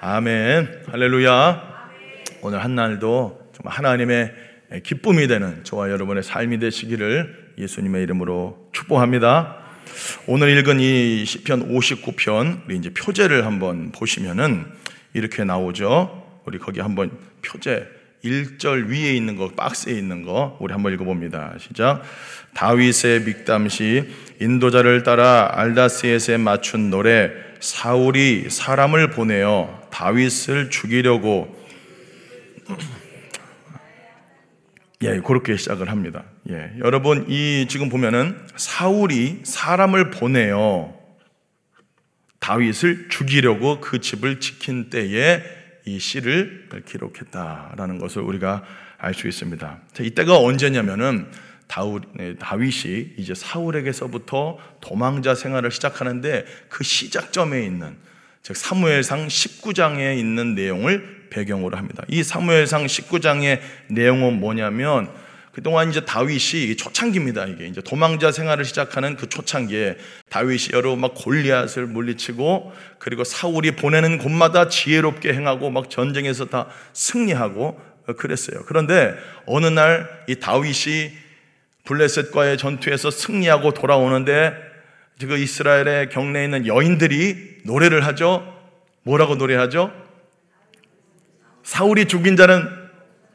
아멘. 할렐루야. 오늘 한 날도 정말 하나님의 기쁨이 되는 저와 여러분의 삶이 되시기를 예수님의 이름으로 축복합니다. 오늘 읽은 이 시편 59편 우리 이제 표제를 한번 보시면은 이렇게 나오죠. 우리 거기 한번 표제 1절 위에 있는 거 박스에 있는 거 우리 한번 읽어 봅니다. 시작. 다윗의 믹담시 인도자를 따라 알다스에 맞춘 노래 사울이 사람을 보내어 다윗을 죽이려고 예, 그렇게 시작을 합니다. 예, 여러분 이 지금 보면은 사울이 사람을 보내어 다윗을 죽이려고 그 집을 지킨 때에 이 시를 기록했다라는 것을 우리가 알 수 있습니다. 자, 이때가 언제냐면은 네, 다윗이 이제 사울에게서부터 도망자 생활을 시작하는데 그 시작점에 있는 즉 사무엘상 19장에 있는 내용을 배경으로 합니다. 이 사무엘상 19장의 내용은 뭐냐면 그동안 이제 다윗이 초창기입니다. 이게 이제 도망자 생활을 시작하는 그 초창기에 다윗이 여러 막 골리앗을 물리치고 그리고 사울이 보내는 곳마다 지혜롭게 행하고 막 전쟁에서 다 승리하고 그랬어요. 그런데 어느 날 이 다윗이 블레셋과의 전투에서 승리하고 돌아오는데 그 이스라엘의 경내에 있는 여인들이 노래를 하죠. 뭐라고 노래하죠? 사울이 죽인 자는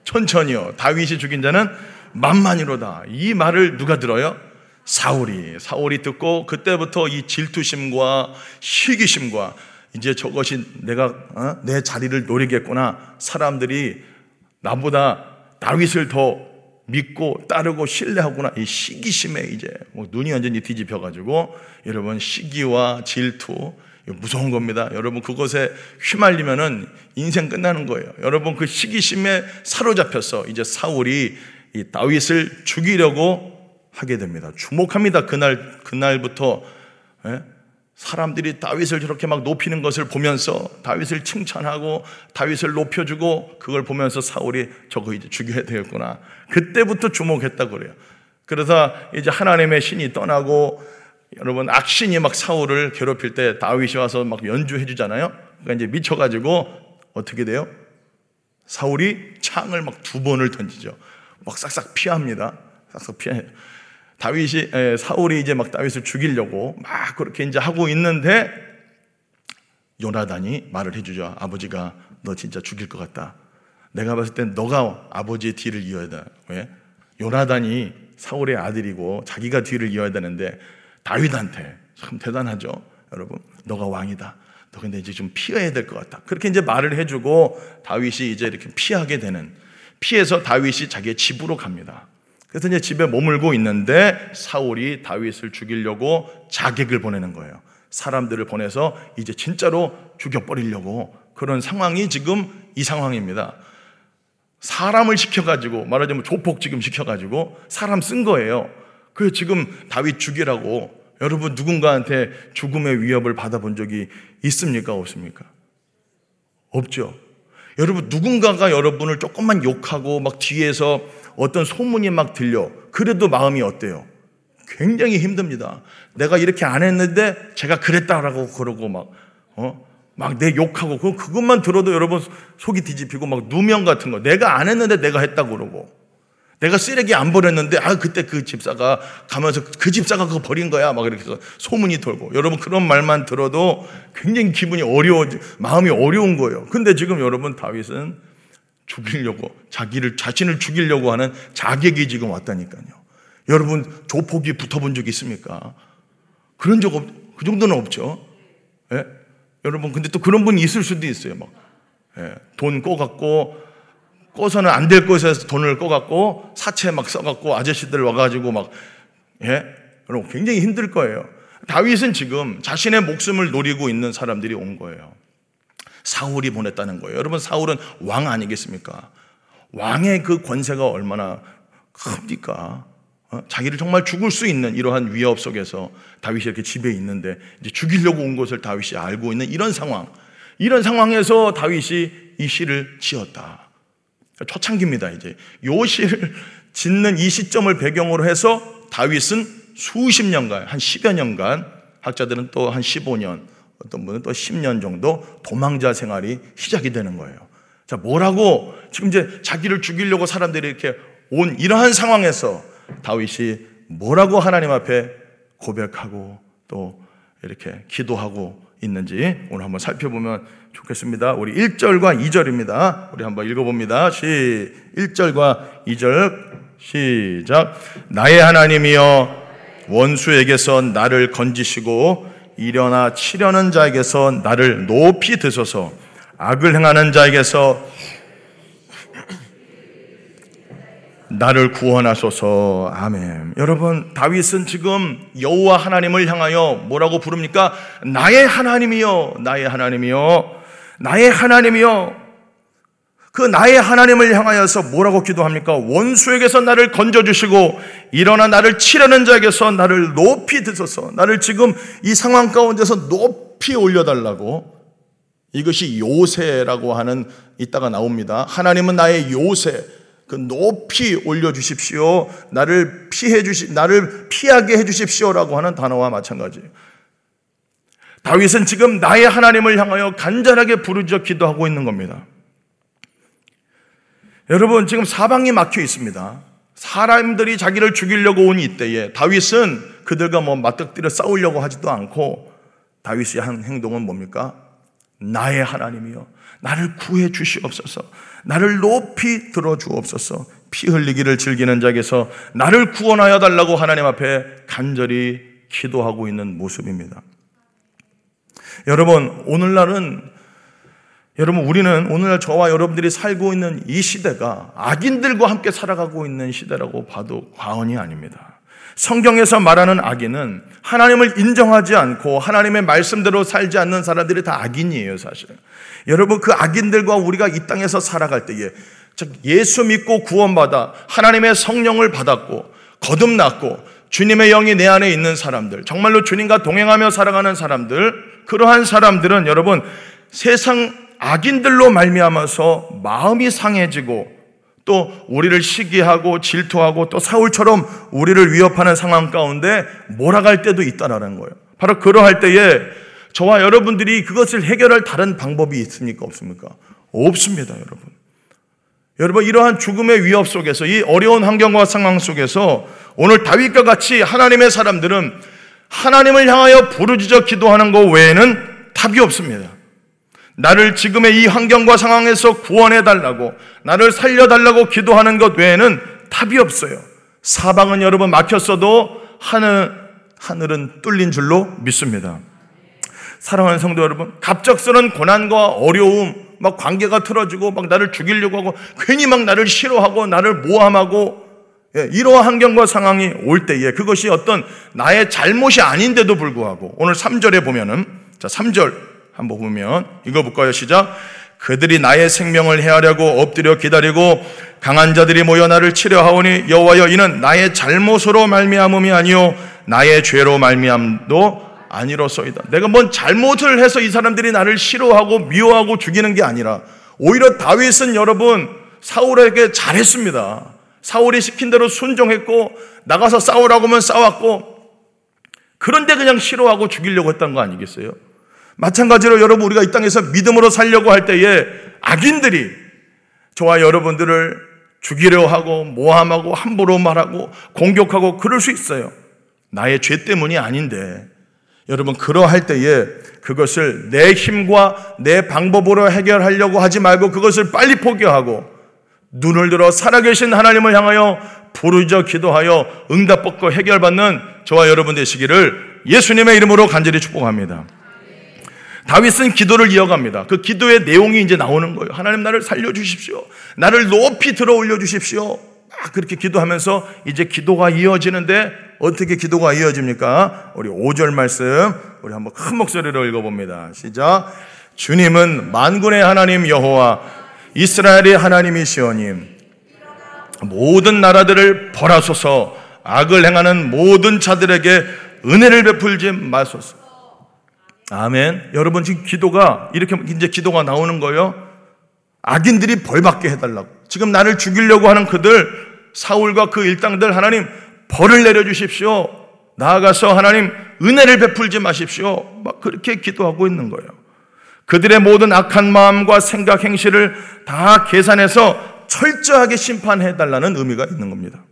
천천히요. 다윗이 죽인 자는 만만이로다. 이 말을 누가 들어요? 사울이. 사울이 듣고 그때부터 이 질투심과 시기심과 이제 저것이 내가 어? 내 자리를 노리겠구나. 사람들이 나보다 다윗을 더 믿고 따르고 신뢰하구나. 이 시기심에 이제 뭐 눈이 완전히 뒤집혀가지고 여러분 시기와 질투 무서운 겁니다. 여러분 그것에 휘말리면은 인생 끝나는 거예요. 여러분 그 시기심에 사로잡혀서 이제 사울이 이 다윗을 죽이려고 하게 됩니다. 주목합니다. 그날 그날부터 예? 사람들이 다윗을 저렇게 막 높이는 것을 보면서 다윗을 칭찬하고 다윗을 높여주고 그걸 보면서 사울이 저거 이제 죽여야 되겠구나. 그때부터 주목했다 그래요. 그래서 이제 하나님의 신이 떠나고 여러분 악신이 막 사울을 괴롭힐 때 다윗이 와서 막 연주해 주잖아요. 그러니까 이제 미쳐 가지고 어떻게 돼요? 사울이 창을 막 두 번을 던지죠. 막 싹싹 피합니다. 싹싹 피해. 다윗이 사울이 이제 막 다윗을 죽이려고 막 그렇게 이제 하고 있는데 요나단이 말을 해주죠. 아버지가 너 진짜 죽일 것 같다. 내가 봤을 땐 너가 아버지의 뒤를 이어야 돼. 왜? 요나단이 사울의 아들이고 자기가 뒤를 이어야 되는데 다윗한테 참 대단하죠. 여러분, 너가 왕이다. 너 근데 이제 좀 피해야 될 것 같다. 그렇게 이제 말을 해주고 다윗이 이제 이렇게 피하게 되는 피해서 다윗이 자기의 집으로 갑니다. 그래서 이제 집에 머물고 있는데 사울이 다윗을 죽이려고 자객을 보내는 거예요. 사람들을 보내서 이제 진짜로 죽여버리려고 그런 상황이 지금 이 상황입니다. 사람을 시켜가지고 말하자면 조폭 지금 시켜가지고 사람 쓴 거예요. 그 지금 다윗 죽이라고 여러분 누군가한테 죽음의 위협을 받아본 적이 있습니까? 없습니까? 없죠. 여러분 누군가가 여러분을 조금만 욕하고 막 뒤에서 어떤 소문이 막 들려. 그래도 마음이 어때요? 굉장히 힘듭니다. 내가 이렇게 안 했는데 제가 그랬다라고 그러고 막, 어? 막 내 욕하고, 그, 그것만 들어도 여러분 속이 뒤집히고 막 누명 같은 거. 내가 안 했는데 내가 했다고 그러고. 내가 쓰레기 안 버렸는데, 아, 그때 그 집사가 가면서 그 집사가 그거 버린 거야. 막 이렇게 해서 소문이 돌고. 여러분 그런 말만 들어도 굉장히 기분이 어려워, 마음이 어려운 거예요. 근데 지금 여러분 다윗은 죽이려고 자기를 자신을 죽이려고 하는 자객이 지금 왔다니까요. 여러분 조폭이 붙어본 적 있습니까? 그런 적 없, 그 정도는 없죠. 예? 여러분 근데 또 그런 분이 있을 수도 있어요. 막 예, 돈 꼬갖고 꼬서는 안 될 곳에서 돈을 꼬갖고 사채 막 써갖고 아저씨들 와가지고 막 예? 여러분 굉장히 힘들 거예요. 다윗은 지금 자신의 목숨을 노리고 있는 사람들이 온 거예요. 사울이 보냈다는 거예요. 여러분 사울은 왕 아니겠습니까? 왕의 그 권세가 얼마나 큽니까? 어? 자기를 정말 죽을 수 있는 이러한 위협 속에서 다윗이 이렇게 집에 있는데 이제 죽이려고 온 것을 다윗이 알고 있는 이런 상황. 이런 상황에서 다윗이 이 시를 지었다. 초창기입니다, 이제. 요 시를 짓는 이 시점을 배경으로 해서 다윗은 수십 년간, 한 10여 년간, 학자들은 또 한 15년, 어떤 분은 또 10년 정도 도망자 생활이 시작이 되는 거예요. 자, 뭐라고 지금 이제 자기를 죽이려고 사람들이 이렇게 온 이러한 상황에서 다윗이 뭐라고 하나님 앞에 고백하고 또 이렇게 기도하고 있는지 오늘 한번 살펴보면 좋겠습니다. 우리 1절과 2절입니다. 우리 한번 읽어봅니다. 시 1절과 2절 시작. 나의 하나님이여 원수에게서 나를 건지시고 이려나 치려는 자에게서 나를 높이 드소서 악을 행하는 자에게서 나를 구원하소서. 아멘. 여러분, 다윗은 지금 여호와 하나님을 향하여 뭐라고 부릅니까? 나의 하나님이요. 나의 하나님이요. 나의 하나님이요. 그 나의 하나님을 향하여서 뭐라고 기도합니까? 원수에게서 나를 건져주시고 일어나 나를 치려는 자에게서 나를 높이 드소서. 나를 지금 이 상황 가운데서 높이 올려달라고 이것이 요새라고 하는 이따가 나옵니다. 하나님은 나의 요새. 그 높이 올려 주십시오. 나를 피해 주시 나를 피하게 해 주십시오라고 하는 단어와 마찬가지예요. 다윗은 지금 나의 하나님을 향하여 간절하게 부르짖어 기도하고 있는 겁니다. 여러분 지금 사방이 막혀 있습니다. 사람들이 자기를 죽이려고 온 이때에 다윗은 그들과 뭐 맞닥뜨려 싸우려고 하지도 않고 다윗이 한 행동은 뭡니까? 나의 하나님이요. 나를 구해 주시옵소서. 나를 높이 들어 주옵소서. 피 흘리기를 즐기는 자에게서 나를 구원하여 달라고 하나님 앞에 간절히 기도하고 있는 모습입니다. 여러분, 오늘날은 여러분, 우리는 오늘날 저와 여러분들이 살고 있는 이 시대가 악인들과 함께 살아가고 있는 시대라고 봐도 과언이 아닙니다. 성경에서 말하는 악인은 하나님을 인정하지 않고 하나님의 말씀대로 살지 않는 사람들이 다 악인이에요, 사실. 여러분, 그 악인들과 우리가 이 땅에서 살아갈 때에, 즉, 예수 믿고 구원받아 하나님의 성령을 받았고, 거듭났고, 주님의 영이 내 안에 있는 사람들, 정말로 주님과 동행하며 살아가는 사람들, 그러한 사람들은 여러분, 세상 악인들로 말미암아서 마음이 상해지고 또 우리를 시기하고 질투하고 또 사울처럼 우리를 위협하는 상황 가운데 몰아갈 때도 있다라는 거예요. 바로 그러할 때에 저와 여러분들이 그것을 해결할 다른 방법이 있습니까? 없습니까? 없습니다, 여러분. 여러분, 이러한 죽음의 위협 속에서, 이 어려운 환경과 상황 속에서 오늘 다윗과 같이 하나님의 사람들은 하나님을 향하여 부르짖어 기도하는 것 외에는 답이 없습니다. 나를 지금의 이 환경과 상황에서 구원해 달라고, 나를 살려 달라고 기도하는 것 외에는 답이 없어요. 사방은 여러분 막혔어도 하늘, 하늘은 뚫린 줄로 믿습니다. 사랑하는 성도 여러분, 갑작스런 고난과 어려움, 막 관계가 틀어지고, 막 나를 죽이려고 하고, 괜히 막 나를 싫어하고, 나를 모함하고, 예, 이러한 환경과 상황이 올 때에 그것이 어떤 나의 잘못이 아닌데도 불구하고, 오늘 3절에 보면은, 자, 3절, 한번 보면 이거 볼까요? 시작. 그들이 나의 생명을 해하려고 엎드려 기다리고 강한 자들이 모여 나를 치려하오니 여호와여 이는 나의 잘못으로 말미암음이 아니요 나의 죄로 말미암도 아니로소이다. 내가 뭔 잘못을 해서 이 사람들이 나를 싫어하고 미워하고 죽이는 게 아니라 오히려 다윗은 여러분 사울에게 잘했습니다. 사울이 시킨 대로 순종했고 나가서 싸우라고 하면 싸웠고 그런데 그냥 싫어하고 죽이려고 했던 거 아니겠어요? 마찬가지로 여러분 우리가 이 땅에서 믿음으로 살려고 할 때에 악인들이 저와 여러분들을 죽이려 하고 모함하고 함부로 말하고 공격하고 그럴 수 있어요. 나의 죄 때문이 아닌데 여러분 그러할 때에 그것을 내 힘과 내 방법으로 해결하려고 하지 말고 그것을 빨리 포기하고 눈을 들어 살아계신 하나님을 향하여 부르짖어 기도하여 응답 받고 해결받는 저와 여러분 되시기를 예수님의 이름으로 간절히 축복합니다. 다윗은 기도를 이어갑니다. 그 기도의 내용이 이제 나오는 거예요. 하나님 나를 살려주십시오. 나를 높이 들어 올려 주십시오. 막 그렇게 기도하면서 이제 기도가 이어지는데 어떻게 기도가 이어집니까? 우리 5절 말씀 우리 한번 큰 목소리로 읽어봅니다. 시작. 주님은 만군의 하나님 여호와 이스라엘의 하나님이시오님 모든 나라들을 벌하소서 악을 행하는 모든 자들에게 은혜를 베풀지 마소서. 아멘. 여러분 지금 기도가 이렇게 이제 기도가 나오는 거예요. 악인들이 벌 받게 해달라고. 지금 나를 죽이려고 하는 그들 사울과 그 일당들 하나님 벌을 내려 주십시오. 나아가서 하나님 은혜를 베풀지 마십시오. 막 그렇게 기도하고 있는 거예요. 그들의 모든 악한 마음과 생각 행실을 다 계산해서 철저하게 심판해 달라는 의미가 있는 겁니다.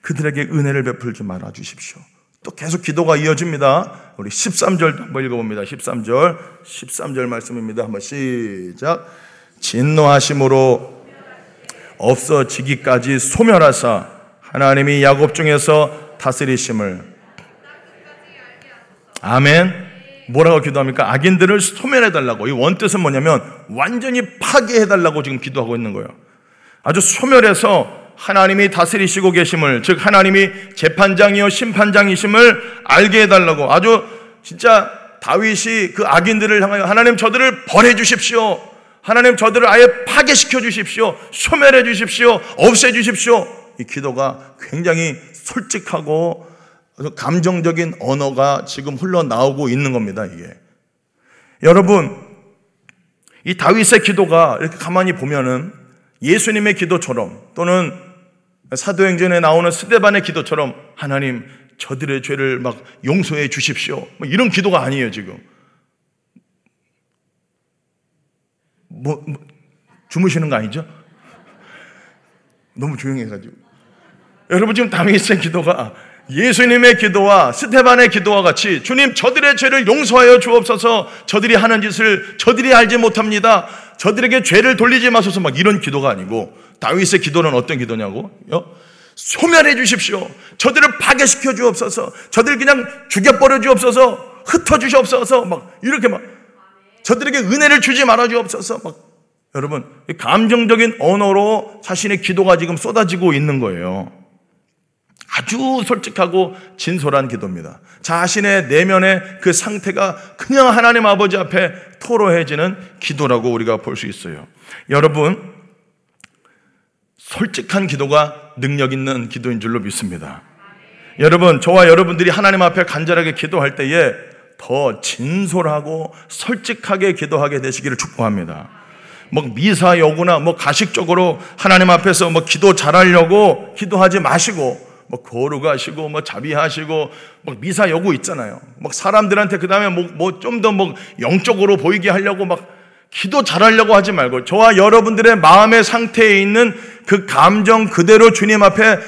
그들에게 은혜를 베풀지 말아 주십시오. 또 계속 기도가 이어집니다. 우리 13절 한번 읽어봅니다. 13절, 13절 말씀입니다. 한번 시작. 진노하심으로 없어지기까지 소멸하사 하나님이 야곱 중에서 다스리심을 아멘. 뭐라고 기도합니까? 악인들을 소멸해 달라고. 이 원뜻은 뭐냐면 완전히 파괴해 달라고 지금 기도하고 있는 거예요. 아주 소멸해서 하나님이 다스리시고 계심을 즉 하나님이 재판장이요 심판장이심을 알게 해 달라고. 아주 진짜 다윗이 그 악인들을 향하여 하나님 저들을 벌해 주십시오. 하나님 저들을 아예 파괴시켜 주십시오. 소멸해 주십시오. 없애 주십시오. 이 기도가 굉장히 솔직하고 감정적인 언어가 지금 흘러나오고 있는 겁니다, 이게. 여러분, 이 다윗의 기도가 이렇게 가만히 보면은 예수님의 기도처럼 또는 사도행전에 나오는 스데반의 기도처럼 하나님 저들의 죄를 막 용서해 주십시오. 뭐 이런 기도가 아니에요, 지금. 뭐, 뭐 주무시는 거 아니죠? 너무 조용해가지고. 여러분 지금 다윗의 기도가 예수님의 기도와 스테반의 기도와 같이 주님 저들의 죄를 용서하여 주옵소서 저들이 하는 짓을 저들이 알지 못합니다. 저들에게 죄를 돌리지 마소서 막 이런 기도가 아니고 다윗의 기도는 어떤 기도냐고? 소멸해 주십시오. 저들을 파괴시켜 주옵소서. 저들 그냥 죽여버려 주옵소서. 흩어 주시옵소서. 막 이렇게 막 저들에게 은혜를 주지 말아 주옵소서. 막 여러분 감정적인 언어로 자신의 기도가 지금 쏟아지고 있는 거예요. 아주 솔직하고 진솔한 기도입니다. 자신의 내면의 그 상태가 그냥 하나님 아버지 앞에 토로해지는 기도라고 우리가 볼 수 있어요. 여러분, 솔직한 기도가 능력 있는 기도인 줄로 믿습니다. 여러분, 저와 여러분들이 하나님 앞에 간절하게 기도할 때에 더 진솔하고 솔직하게 기도하게 되시기를 축복합니다. 뭐 미사 여구나 뭐 가식적으로 하나님 앞에서 뭐 기도 잘하려고 기도하지 마시고 뭐 거룩하시고 뭐 자비하시고 막 미사 여구 있잖아요. 막 사람들한테 그다음에 뭐 좀 더뭐 뭐 영적으로 보이게 하려고 막 기도 잘하려고 하지 말고 저와 여러분들의 마음의 상태에 있는 그 감정 그대로 주님 앞에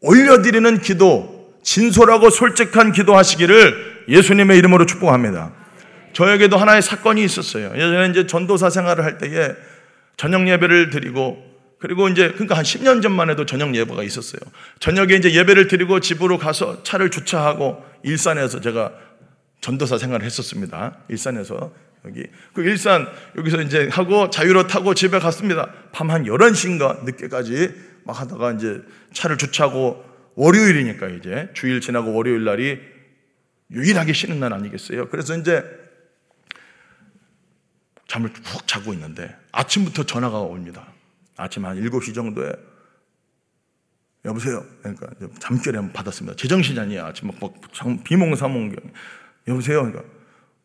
올려드리는 기도, 진솔하고 솔직한 기도 하시기를 예수님의 이름으로 축복합니다. 저에게도 하나의 사건이 있었어요. 예전에 이제 전도사 생활을 할 때에 저녁 예배를 드리고 그리고 이제 그러니까 한 10년 전만 해도 저녁 예배가 있었어요. 저녁에 이제 예배를 드리고 집으로 가서 차를 주차하고 일산에서 제가 전도사 생활을 했었습니다. 일산에서 여기 그 일산 여기서 이제 하고 자유로 타고 집에 갔습니다. 밤 한 11시인가 늦게까지 막 하다가 이제 차를 주차하고 월요일이니까 이제 주일 지나고 월요일 날이 유일하게 쉬는 날 아니겠어요? 그래서 이제 잠을 푹 자고 있는데 아침부터 전화가 옵니다. 아침 한 7시 정도에 여보세요. 그러니까 잠결에 한번 받았습니다. 제정신이 아니야. 아침 막, 막 비몽사몽경. 여보세요. 그러니까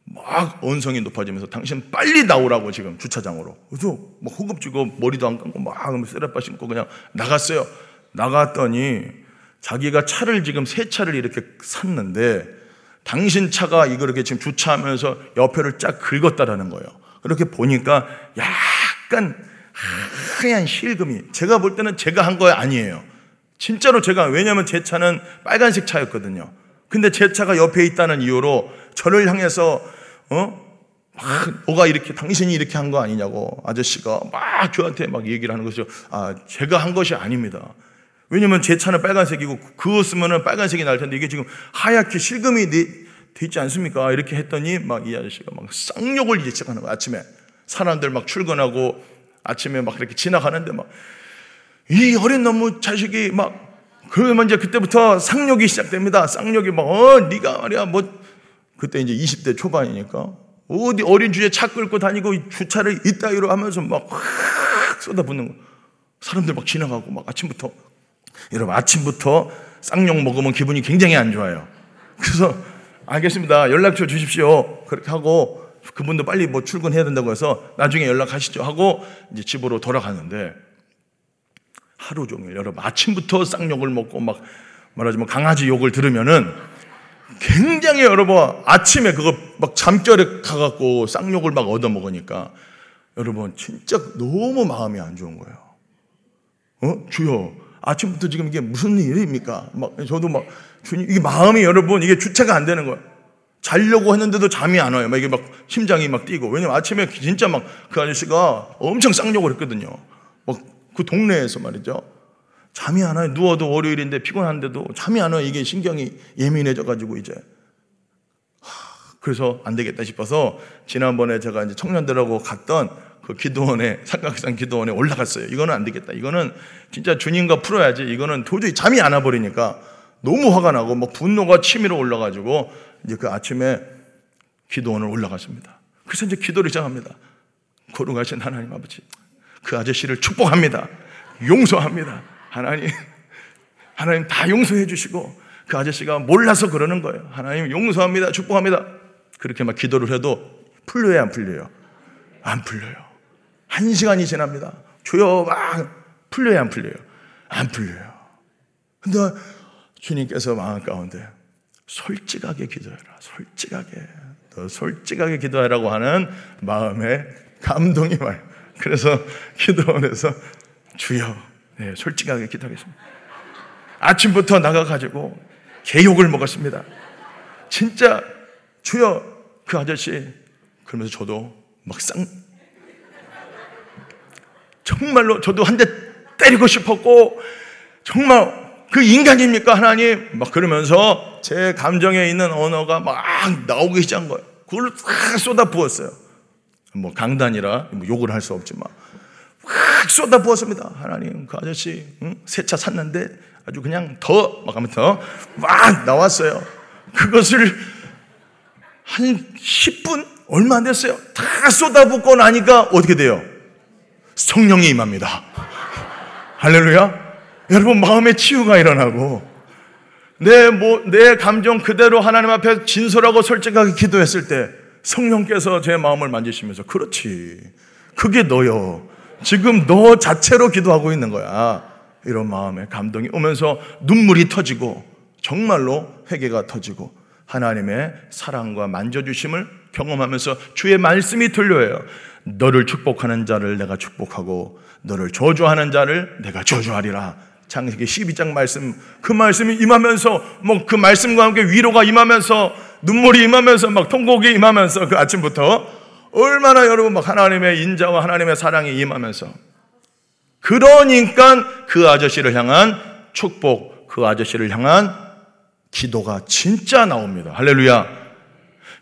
막 언성이 높아지면서 당신 빨리 나오라고 지금 주차장으로. 그래서 막 호급지고 머리도 안 감고 막 쓰레빠 신고 그냥 나갔어요. 나갔더니 자기가 차를 지금 세 차를 이렇게 샀는데 당신 차가 이거 이렇게 지금 주차하면서 옆에를 쫙 긁었다라는 거예요. 그렇게 보니까 약간 하얀 실금이 제가 볼 때는 제가 한 거 아니에요. 진짜로 제가 왜냐하면 제 차는 빨간색 차였거든요. 근데 제 차가 옆에 있다는 이유로 저를 향해서 어? 막 뭐가 이렇게 당신이 이렇게 한 거 아니냐고 아저씨가 막 저한테 막 얘기를 하는 것이죠. 아 제가 한 것이 아닙니다. 왜냐면 제 차는 빨간색이고 그었으면은 빨간색이 날 텐데 이게 지금 하얗게 실금이 돼 있지 않습니까? 이렇게 했더니 막 이 아저씨가 막 쌍욕을 시작하는 거야 아침에 사람들 막 출근하고 아침에 막 이렇게 지나가는데 막 이 어린 놈의 자식이 막 그러면 이제 그때부터 상욕이 시작됩니다. 쌍욕이 막 어 네가 말이야 뭐 그때 이제 20대 초반이니까 어디 어린 주에 차 끌고 다니고 주차를 이따위로 하면서 막 확 쏟아붓는 거. 사람들 막 지나가고 막 아침부터 여러분 아침부터 쌍욕 먹으면 기분이 굉장히 안 좋아요. 그래서 알겠습니다. 연락처 주십시오. 그렇게 하고 그분도 빨리 뭐 출근해야 된다고 해서 나중에 연락하시죠 하고 이제 집으로 돌아가는데 하루 종일 여러분 아침부터 쌍욕을 먹고 막 말하자면 강아지 욕을 들으면은 굉장히 여러 분 아침에 그거 막 잠결에 가갖고 쌍욕을 막 얻어먹으니까 여러분 진짜 너무 마음이 안 좋은 거예요. 어? 주여 아침부터 지금 이게 무슨 일입니까? 막 저도 막 주님 이게 마음이 여러분 이게 주체가 안 되는 거예요. 자려고 했는데도 잠이 안 와요. 막 이게 막 심장이 막 뛰고 왜냐면 아침에 진짜 막 그 아저씨가 엄청 쌍욕을 했거든요. 막 그 동네에서 말이죠. 잠이 안 와요. 누워도 월요일인데 피곤한데도 잠이 안 와요. 이게 신경이 예민해져가지고 이제. 그래서 안 되겠다 싶어서 지난번에 제가 이제 청년들하고 갔던 그 기도원에, 삼각산 기도원에 올라갔어요. 이거는 안 되겠다. 이거는 진짜 주님과 풀어야지. 이거는 도저히 잠이 안 와버리니까 너무 화가 나고 막 분노가 치밀어 올라가지고 이제 그 아침에 기도원을 올라갔습니다. 그래서 이제 기도를 시작합니다. 거룩하신 하나님 아버지. 그 아저씨를 축복합니다. 용서합니다. 하나님, 하나님 다 용서해 주시고 그 아저씨가 몰라서 그러는 거예요. 하나님 용서합니다. 축복합니다. 그렇게 막 기도를 해도 풀려요, 안 풀려요? 안 풀려요. 한 시간이 지납니다. 주여 막 풀려요, 안 풀려요? 안 풀려요. 근데 주님께서 마음 가운데 솔직하게 기도해라. 솔직하게. 더 솔직하게 기도하라고 하는 마음에 감동이 와요. 그래서 기도원에서 주여 네, 솔직하게 기도하겠습니다. 아침부터 나가가지고 개욕을 먹었습니다. 진짜 주여 그 아저씨 그러면서 저도 막상 정말로 저도 한 대 때리고 싶었고 정말 그 인간입니까 하나님 막 그러면서 제 감정에 있는 언어가 막 나오기 시작한 거예요. 그걸 싹 쏟아 부었어요. 뭐 강단이라 뭐 욕을 할 수 없지만 확 쏟아 부었습니다. 하나님, 그 아저씨, 응? 새차 샀는데 아주 그냥 더, 막 하면서 막 나왔어요. 그것을 한 10분? 얼마 안 됐어요. 다 쏟아붓고 나니까 어떻게 돼요? 성령이 임합니다. 할렐루야. 여러분, 마음의 치유가 일어나고, 내, 뭐, 내 감정 그대로 하나님 앞에 진솔하고 솔직하게 기도했을 때, 성령께서 제 마음을 만지시면서, 그렇지. 그게 너요. 지금 너 자체로 기도하고 있는 거야. 이런 마음에 감동이 오면서 눈물이 터지고 정말로 회개가 터지고 하나님의 사랑과 만져주심을 경험하면서 주의 말씀이 들려요. 너를 축복하는 자를 내가 축복하고 너를 저주하는 자를 내가 저주하리라. 창세기 12장 말씀 그 말씀이 임하면서 뭐 그 말씀과 함께 위로가 임하면서 눈물이 임하면서 막 통곡이 임하면서 그 아침부터 얼마나 여러분 막 하나님의 인자와 하나님의 사랑이 임하면서 그러니까 그 아저씨를 향한 축복, 그 아저씨를 향한 기도가 진짜 나옵니다. 할렐루야.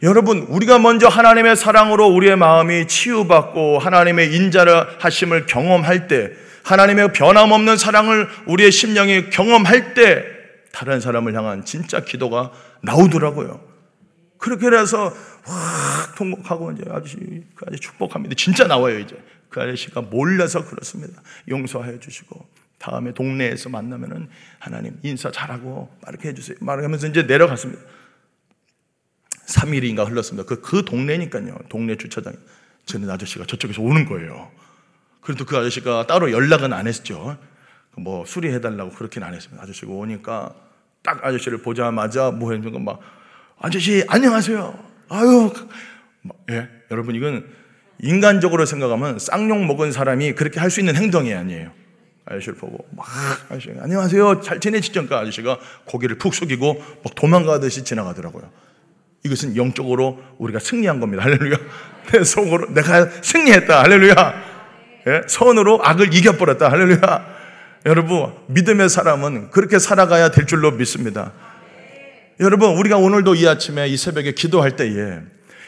여러분, 우리가 먼저 하나님의 사랑으로 우리의 마음이 치유받고 하나님의 인자를 하심을 경험할 때, 하나님의 변함없는 사랑을 우리의 심령이 경험할 때, 다른 사람을 향한 진짜 기도가 나오더라고요. 그렇게 해서 확 통곡하고 이제 아저씨 그 아저씨 축복합니다. 진짜 나와요 이제 그 아저씨가 몰라서 그렇습니다. 용서해 주시고 다음에 동네에서 만나면은 하나님 인사 잘하고 이렇게 해주세요. 말하면서 이제 내려갔습니다. 3일인가 흘렀습니다. 그, 그 동네니까요. 동네 주차장. 저는 아저씨가 저쪽에서 오는 거예요. 그래도 그 아저씨가 따로 연락은 안 했죠. 뭐 수리해달라고 그렇게는 안 했습니다. 아저씨가 오니까 딱 아저씨를 보자마자 뭐 했는 건막 아저씨 안녕하세요. 아유, 예, 여러분 이건 인간적으로 생각하면 쌍욕 먹은 사람이 그렇게 할 수 있는 행동이 아니에요. 아저씨를 보고 막 아저씨 안녕하세요. 잘 지내시죠? 아저씨가 고개를 푹 숙이고 막 도망가듯이 지나가더라고요. 이것은 영적으로 우리가 승리한 겁니다. 할렐루야. 내 속으로 내가 승리했다. 할렐루야. 예? 선으로 악을 이겨버렸다. 할렐루야. 여러분 믿음의 사람은 그렇게 살아가야 될 줄로 믿습니다. 여러분, 우리가 오늘도 이 아침에 이 새벽에 기도할 때에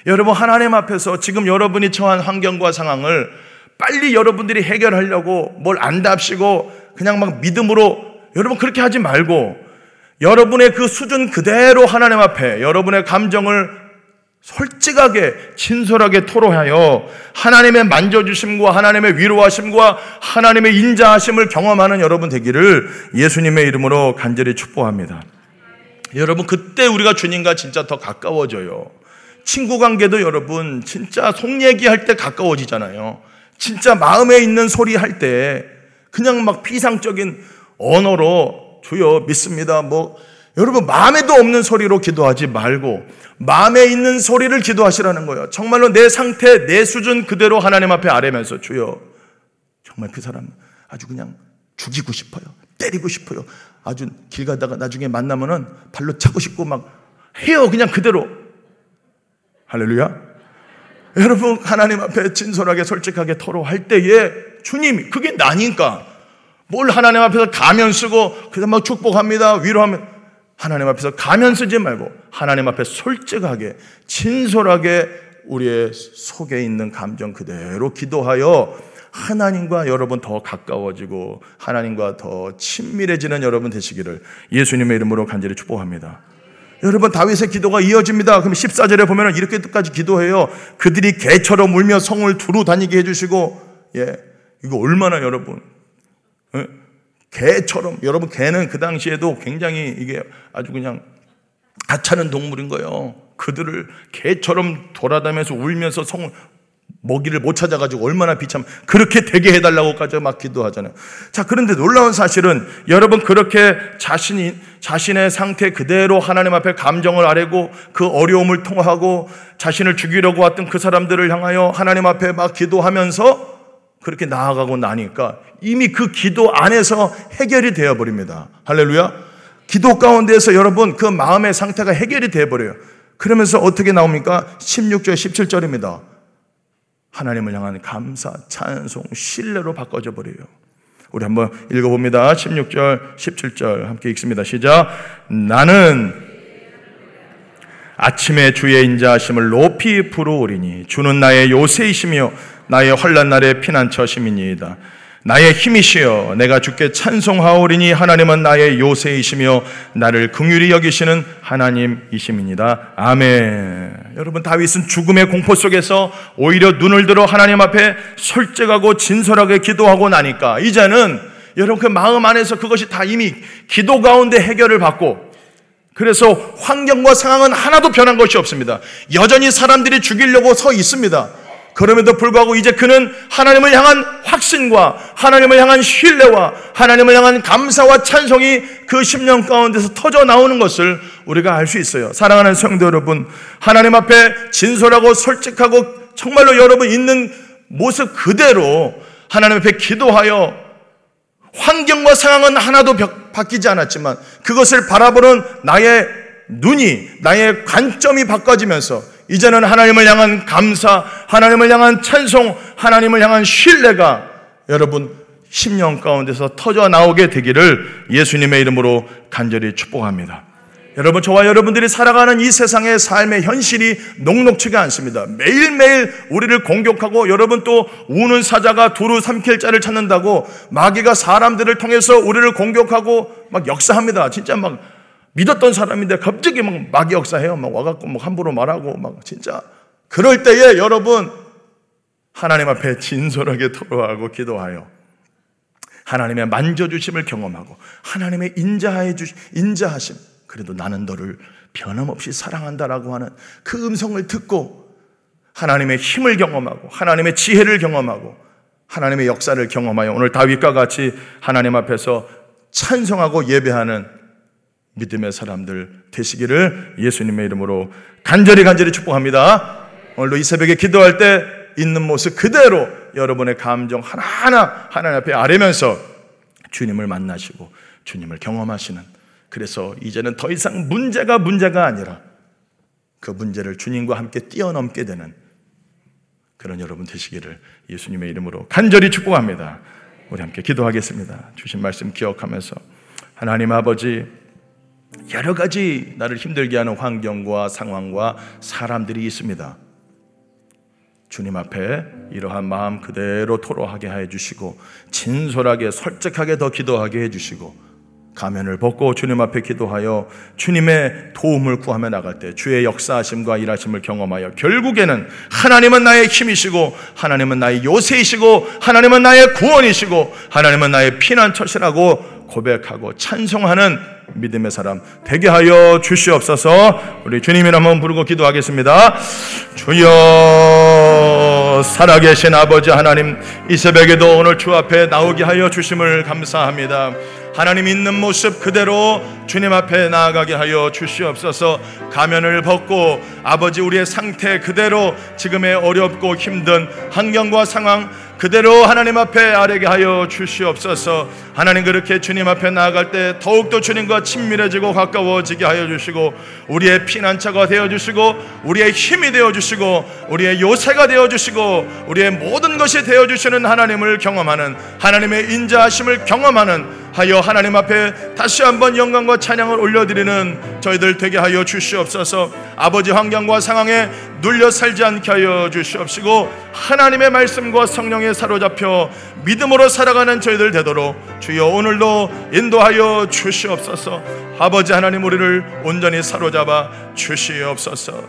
여러분 하나님 앞에서 지금 여러분이 처한 환경과 상황을 빨리 여러분들이 해결하려고 뭘 안답시고 그냥 막 믿음으로 여러분 그렇게 하지 말고 여러분의 그 수준 그대로 하나님 앞에 여러분의 감정을 솔직하게 진솔하게 토로하여 하나님의 만져주심과 하나님의 위로하심과 하나님의 인자하심을 경험하는 여러분 되기를 예수님의 이름으로 간절히 축복합니다. 여러분, 그때 우리가 주님과 진짜 더 가까워져요. 친구 관계도 여러분, 진짜 속 얘기할 때 가까워지잖아요. 진짜 마음에 있는 소리 할 때, 그냥 막 피상적인 언어로 주여 믿습니다. 뭐 여러분 마음에도 없는 소리로 기도하지 말고 마음에 있는 소리를 기도하시라는 거예요. 정말로 내 상태, 내 수준 그대로 하나님 앞에 아뢰면서 주여 정말 그 사람 아주 그냥 죽이고 싶어요. 때리고 싶어요. 아주 길 가다가 나중에 만나면은 발로 차고 싶고 막 해요. 그냥 그대로. 할렐루야. 여러분 하나님 앞에 진솔하게 솔직하게 토로할 때에 주님 그게 나니까 뭘 하나님 앞에서 가면 쓰고 그래서 막 축복합니다 위로하면 하나님 앞에서 가면 쓰지 말고 하나님 앞에 솔직하게 진솔하게 우리의 속에 있는 감정 그대로 기도하여 하나님과 여러분 더 가까워지고 하나님과 더 친밀해지는 여러분 되시기를 예수님의 이름으로 간절히 축복합니다. 여러분 다윗의 기도가 이어집니다. 그럼 14절에 보면 이렇게 끝까지 기도해요. 그들이 개처럼 울며 성을 두루 다니게 해주시고 예 이거 얼마나 여러분 예? 개처럼 여러분 개는 그 당시에도 굉장히 이게 아주 그냥 가차는 동물인 거예요. 그들을 개처럼 돌아다니면서 울면서 성을 먹이를 못 찾아가지고 얼마나 비참 그렇게 되게 해달라고까지 막 기도하잖아요. 자 그런데 놀라운 사실은 여러분 그렇게 자신이 자신의 상태 그대로 하나님 앞에 감정을 아뢰고 그 어려움을 통하고 자신을 죽이려고 왔던 그 사람들을 향하여 하나님 앞에 막 기도하면서 그렇게 나아가고 나니까 이미 그 기도 안에서 해결이 되어 버립니다. 할렐루야. 기도 가운데서 여러분 그 마음의 상태가 해결이 되어 버려요. 그러면서 어떻게 나옵니까? 16절 17절입니다. 하나님을 향한 감사, 찬송, 신뢰로 바꿔져 버려요. 우리 한번 읽어봅니다. 16절, 17절 함께 읽습니다. 시작. 나는 아침에 주의 인자하심을 높이 부르오리니 주는 나의 요새이시며 나의 환란 날의 피난처심이니이다. 나의 힘이시여 내가 주께 찬송하오리니 하나님은 나의 요새이시며 나를 긍휼히 여기시는 하나님이심이니다. 아멘. 여러분 다윗은 죽음의 공포 속에서 오히려 눈을 들어 하나님 앞에 솔직하고 진솔하게 기도하고 나니까 이제는 여러분 그 마음 안에서 그것이 다 이미 기도 가운데 해결을 받고 그래서 환경과 상황은 하나도 변한 것이 없습니다. 여전히 사람들이 죽이려고 서 있습니다. 그럼에도 불구하고 이제 그는 하나님을 향한 확신과 하나님을 향한 신뢰와 하나님을 향한 감사와 찬송이 그 10년 가운데서 터져 나오는 것을 우리가 알 수 있어요. 사랑하는 성도 여러분, 하나님 앞에 진솔하고 솔직하고 정말로 여러분 있는 모습 그대로 하나님 앞에 기도하여 환경과 상황은 하나도 바뀌지 않았지만 그것을 바라보는 나의 눈이, 나의 관점이 바꿔지면서 이제는 하나님을 향한 감사, 하나님을 향한 찬송, 하나님을 향한 신뢰가 여러분 10년 가운데서 터져 나오게 되기를 예수님의 이름으로 간절히 축복합니다. 여러분, 저와 여러분들이 살아가는 이 세상의 삶의 현실이 녹록치가 않습니다. 매일매일 우리를 공격하고 여러분 또 우는 사자가 두루 삼킬 자를 찾는다고 마귀가 사람들을 통해서 우리를 공격하고 막 역사합니다. 진짜 막 믿었던 사람인데 갑자기 막 마귀 역사해요. 막 와갖고 막 함부로 말하고 막 진짜. 그럴 때에 여러분 하나님 앞에 진솔하게 토로하고 기도하여 하나님의 만져주심을 경험하고 하나님의 인자해 주 인자하심. 그래도 나는 너를 변함없이 사랑한다라고 하는 그 음성을 듣고 하나님의 힘을 경험하고 하나님의 지혜를 경험하고 하나님의 역사를 경험하여 오늘 다윗과 같이 하나님 앞에서 찬송하고 예배하는 믿음의 사람들 되시기를 예수님의 이름으로 간절히 간절히 축복합니다. 오늘도 이 새벽에 기도할 때 있는 모습 그대로 여러분의 감정 하나하나 하나님 앞에 아뢰면서 주님을 만나시고 주님을 경험하시는 그래서 이제는 더 이상 문제가 문제가 아니라 그 문제를 주님과 함께 뛰어넘게 되는 그런 여러분 되시기를 예수님의 이름으로 간절히 축복합니다. 우리 함께 기도하겠습니다. 주신 말씀 기억하면서 하나님 아버지 여러 가지 나를 힘들게 하는 환경과 상황과 사람들이 있습니다. 주님 앞에 이러한 마음 그대로 토로하게 해 주시고 진솔하게 솔직하게 더 기도하게 해 주시고 가면을 벗고 주님 앞에 기도하여 주님의 도움을 구하며 나갈 때 주의 역사하심과 일하심을 경험하여 결국에는 하나님은 나의 힘이시고 하나님은 나의 요새이시고 하나님은 나의 구원이시고 하나님은 나의 피난처시라고 고백하고 찬송하는 믿음의 사람 되게 하여 주시옵소서. 우리 주님이 한번 부르고 기도하겠습니다. 주여 살아계신 아버지 하나님 이 새벽에도 오늘 주 앞에 나오게 하여 주심을 감사합니다. 하나님 있는 모습 그대로 주님 앞에 나아가게 하여 주시옵소서 가면을 벗고 아버지 우리의 상태 그대로 지금의 어렵고 힘든 환경과 상황 그대로 하나님 앞에 아뢰게 하여 주시옵소서. 하나님 그렇게 주님 앞에 나아갈 때 더욱더 주님과 친밀해지고 가까워지게 하여 주시고 우리의 피난처가 되어 주시고 우리의 힘이 되어 주시고 우리의 요새가 되어 주시고 우리의 모든 것이 되어 주시는 하나님을 경험하는 하나님의 인자하심을 경험하는 하여 하나님 앞에 다시 한번 영광과 찬양을 올려드리는 저희들 되게 하여 주시옵소서. 아버지 환경과 상황에 눌려 살지 않게 하여 주시옵시고 하나님의 말씀과 성령에 사로잡혀 믿음으로 살아가는 저희들 되도록 주여 오늘도 인도하여 주시옵소서. 아버지 하나님 우리를 온전히 사로잡아 주시옵소서.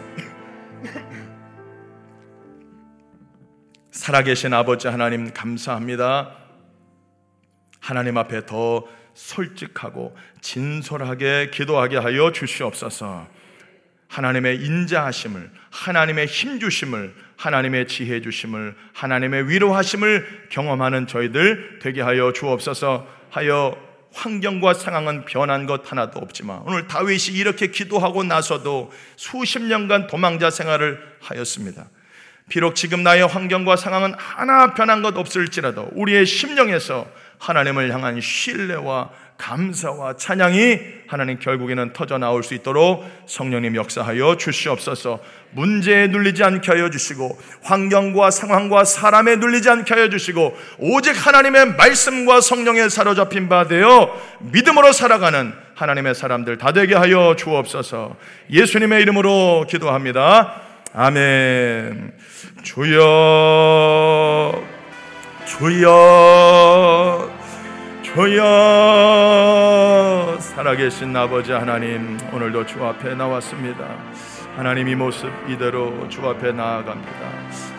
살아계신 아버지 하나님 감사합니다. 하나님 앞에 더 솔직하고 진솔하게 기도하게 하여 주시옵소서. 하나님의 인자하심을, 하나님의 힘 주심을, 하나님의 지혜 주심을, 하나님의 위로하심을 경험하는 저희들 되게 하여 주옵소서. 하여 환경과 상황은 변한 것 하나도 없지만 오늘 다윗이 이렇게 기도하고 나서도 수십 년간 도망자 생활을 하였습니다. 비록 지금 나의 환경과 상황은 하나 변한 것 없을지라도 우리의 심령에서 하나님을 향한 신뢰와 감사와 찬양이 하나님 결국에는 터져 나올 수 있도록 성령님 역사하여 주시옵소서. 문제에 눌리지 않게 하여 주시고 환경과 상황과 사람에 눌리지 않게 하여 주시고 오직 하나님의 말씀과 성령에 사로잡힌 바 되어 믿음으로 살아가는 하나님의 사람들 다 되게 하여 주옵소서. 예수님의 이름으로 기도합니다. 아멘. 주여 주여 주여. 살아계신 아버지 하나님 오늘도 주 앞에 나왔습니다. 하나님 이 모습 이대로 주 앞에 나아갑니다.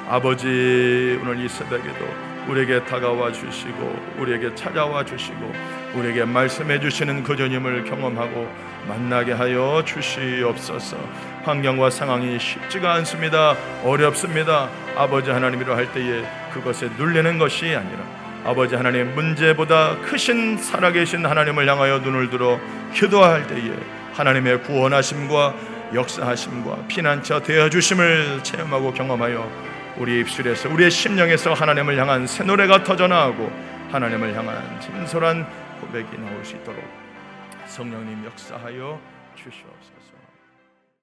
아버지 오늘 이 새벽에도 우리에게 다가와 주시고 우리에게 찾아와 주시고 우리에게 말씀해 주시는 그 주님을 경험하고 만나게 하여 주시옵소서. 환경과 상황이 쉽지가 않습니다. 어렵습니다. 아버지 하나님이라 할 때에 그것에 눌리는 것이 아니라 아버지 하나님 문제보다 크신 살아계신 하나님을 향하여 눈을 들어 기도할 때에 하나님의 구원하심과 역사하심과 피난처 되어 주심을 체험하고 경험하여 우리 입술에서 우리의 심령에서 하나님을 향한 새 노래가 터져 나오고 하나님을 향한 진솔한 고백이 나올 수 있도록 성령님 역사하여 주시옵소서.